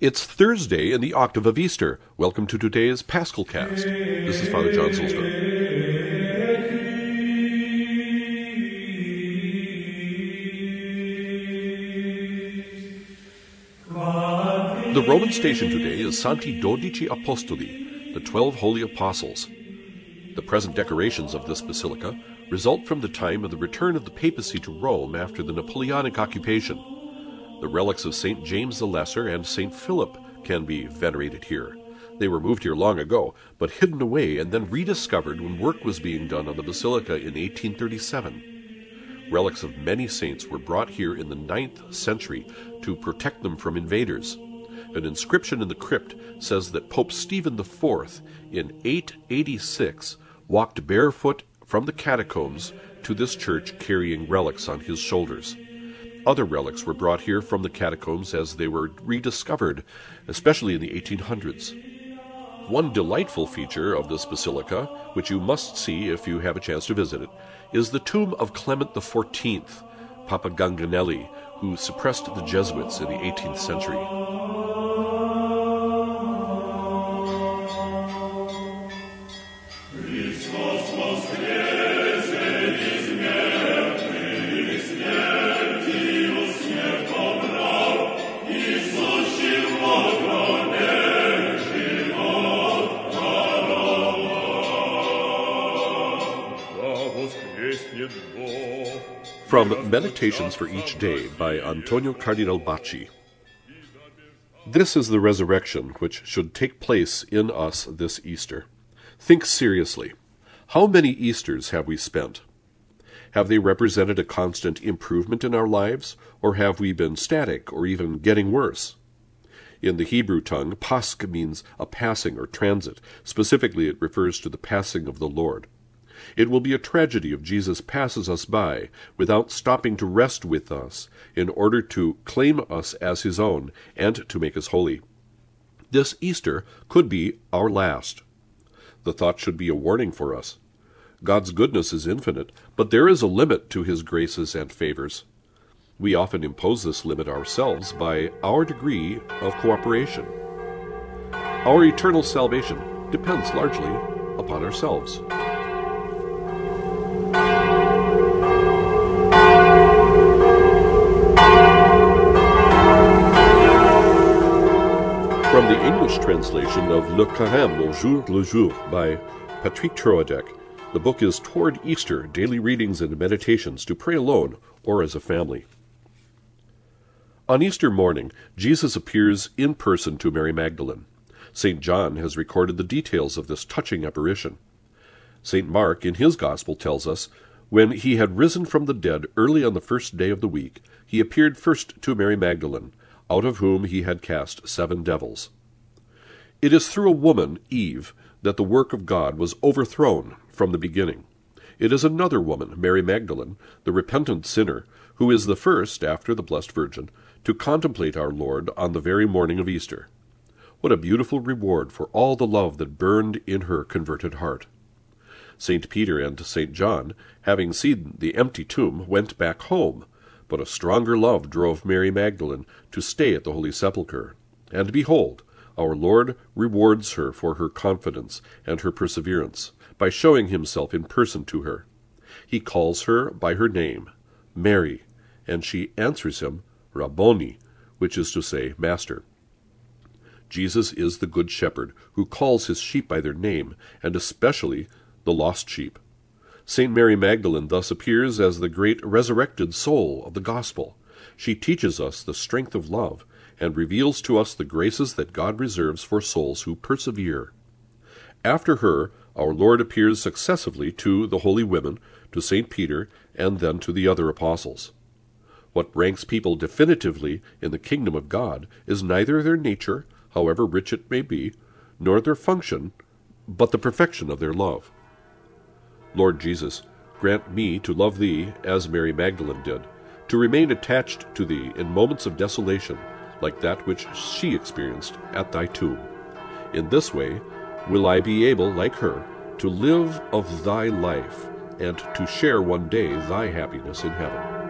It's Thursday in the octave of Easter. Welcome to today's Paschal Cast. This is Father John Zuhlsdorf. The Roman station today is Santi Dodici Apostoli, the Twelve Holy Apostles. The present decorations of this basilica result from the time of the return of the papacy to Rome after the Napoleonic occupation. The relics of St. James the Lesser and St. Philip can be venerated here. They were moved here long ago, but hidden away and then rediscovered when work was being done on the basilica in 1837. Relics of many saints were brought here in the ninth century to protect them from invaders. An inscription in the crypt says that Pope Stephen IV, in 886, walked barefoot from the catacombs to this church carrying relics on his shoulders. Other relics were brought here from the catacombs as they were rediscovered, especially in the 1800s. One delightful feature of this basilica, which you must see if you have a chance to visit it, is the tomb of Clement XIV, Papa Ganganelli, who suppressed the Jesuits in the 18th century. From Meditations for Each Day by Antonio Cardinal Bacci. This is the resurrection which should take place in us this Easter. Think seriously. How many Easters have we spent? Have they represented a constant improvement in our lives, or have we been static or even getting worse? In the Hebrew tongue, Pasch means a passing or transit. Specifically, it refers to the passing of the Lord. It will be a tragedy if Jesus passes us by without stopping to rest with us in order to claim us as his own and to make us holy. This Easter could be our last. The thought should be a warning for us. God's goodness is infinite, but there is a limit to his graces and favors. We often impose this limit ourselves by our degree of cooperation. Our eternal salvation depends largely upon ourselves. Translation of Le Carême au jour le jour by Patrick Troadec, the book is Toward Easter Daily Readings and Meditations to Pray Alone or as a Family. On Easter morning, Jesus appears in person to Mary Magdalene. St. John has recorded the details of this touching apparition. St. Mark, in his Gospel, tells us when he had risen from the dead early on the first day of the week, he appeared first to Mary Magdalene out of whom he had cast seven devils. It is through a woman, Eve, that the work of God was overthrown from the beginning. It is another woman, Mary Magdalene, the repentant sinner, who is the first, after the Blessed Virgin, to contemplate our Lord on the very morning of Easter. What a beautiful reward for all the love that burned in her converted heart. St. Peter and St. John, having seen the empty tomb, went back home, but a stronger love drove Mary Magdalene to stay at the Holy Sepulchre. And behold, our Lord rewards her for her confidence and her perseverance by showing himself in person to her. He calls her by her name, Mary, and she answers him, Rabboni, which is to say, Master. Jesus is the Good Shepherd who calls his sheep by their name, and especially the lost sheep. St. Mary Magdalene thus appears as the great resurrected soul of the gospel. She teaches us the strength of love and reveals to us the graces that God reserves for souls who persevere. After her, our Lord appears successively to the holy women, to St. Peter, and then to the other apostles. What ranks people definitively in the kingdom of God is neither their nature, however rich it may be, nor their function, but the perfection of their love. Lord Jesus, grant me to love Thee as Mary Magdalene did, to remain attached to Thee in moments of desolation, like that which she experienced at Thy tomb. In this way will I be able, like her, to live of Thy life, and to share one day Thy happiness in heaven.